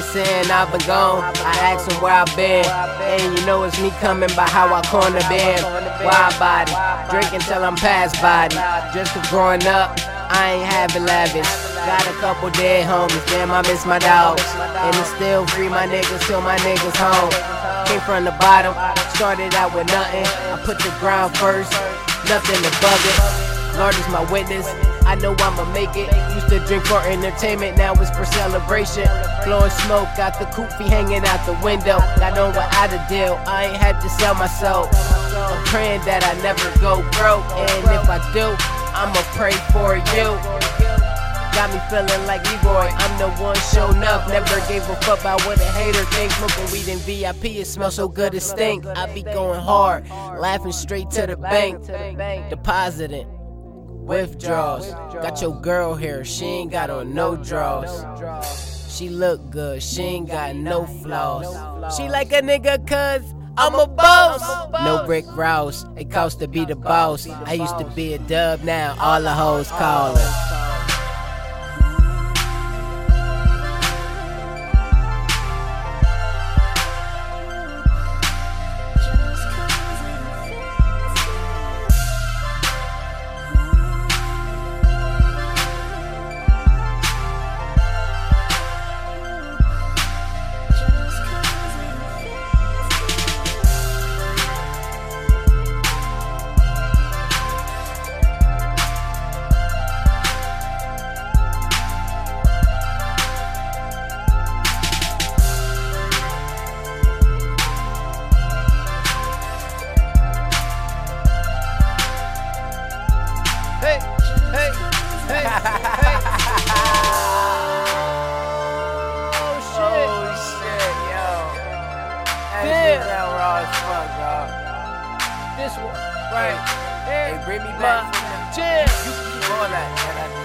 saying I've been gone. I ask him where I've been. And you know it's me coming by how I corner been. Wide body, drinking till I'm past body. Just for growing up, I ain't having lavish. Got a couple dead homies, damn I miss my dogs. And it's still free my niggas till my niggas home. Came from the bottom, started out with nothing. I put the ground first, nothing bug it. Lord is my witness. I know I'ma make it. Used to drink for entertainment, now it's for celebration. Blowing smoke, got the koofy hanging out the window. Got one out of deal, I ain't had to sell myself. I'm praying that I never go broke, and if I do, I'ma pray for you. Got me feeling like Leroy, I'm the one showing up. Never gave a fuck about what a hater thinks. Smoking weed in VIP, it smells so good it stink. I be going hard, laughing straight to the bank, depositing withdrawals. Got your girl here, she ain't got on no draws. She look good, she ain't got no flaws. She like a nigga cuz I'm a boss. No brick Ross, it costs to be the boss. I used to be a dub, now all the hoes callin'. Oh shit. Oh shit, yo. That Damn. shit sound raw as fuck, dog. This one, right Hey, here. bring me back from You keep all that-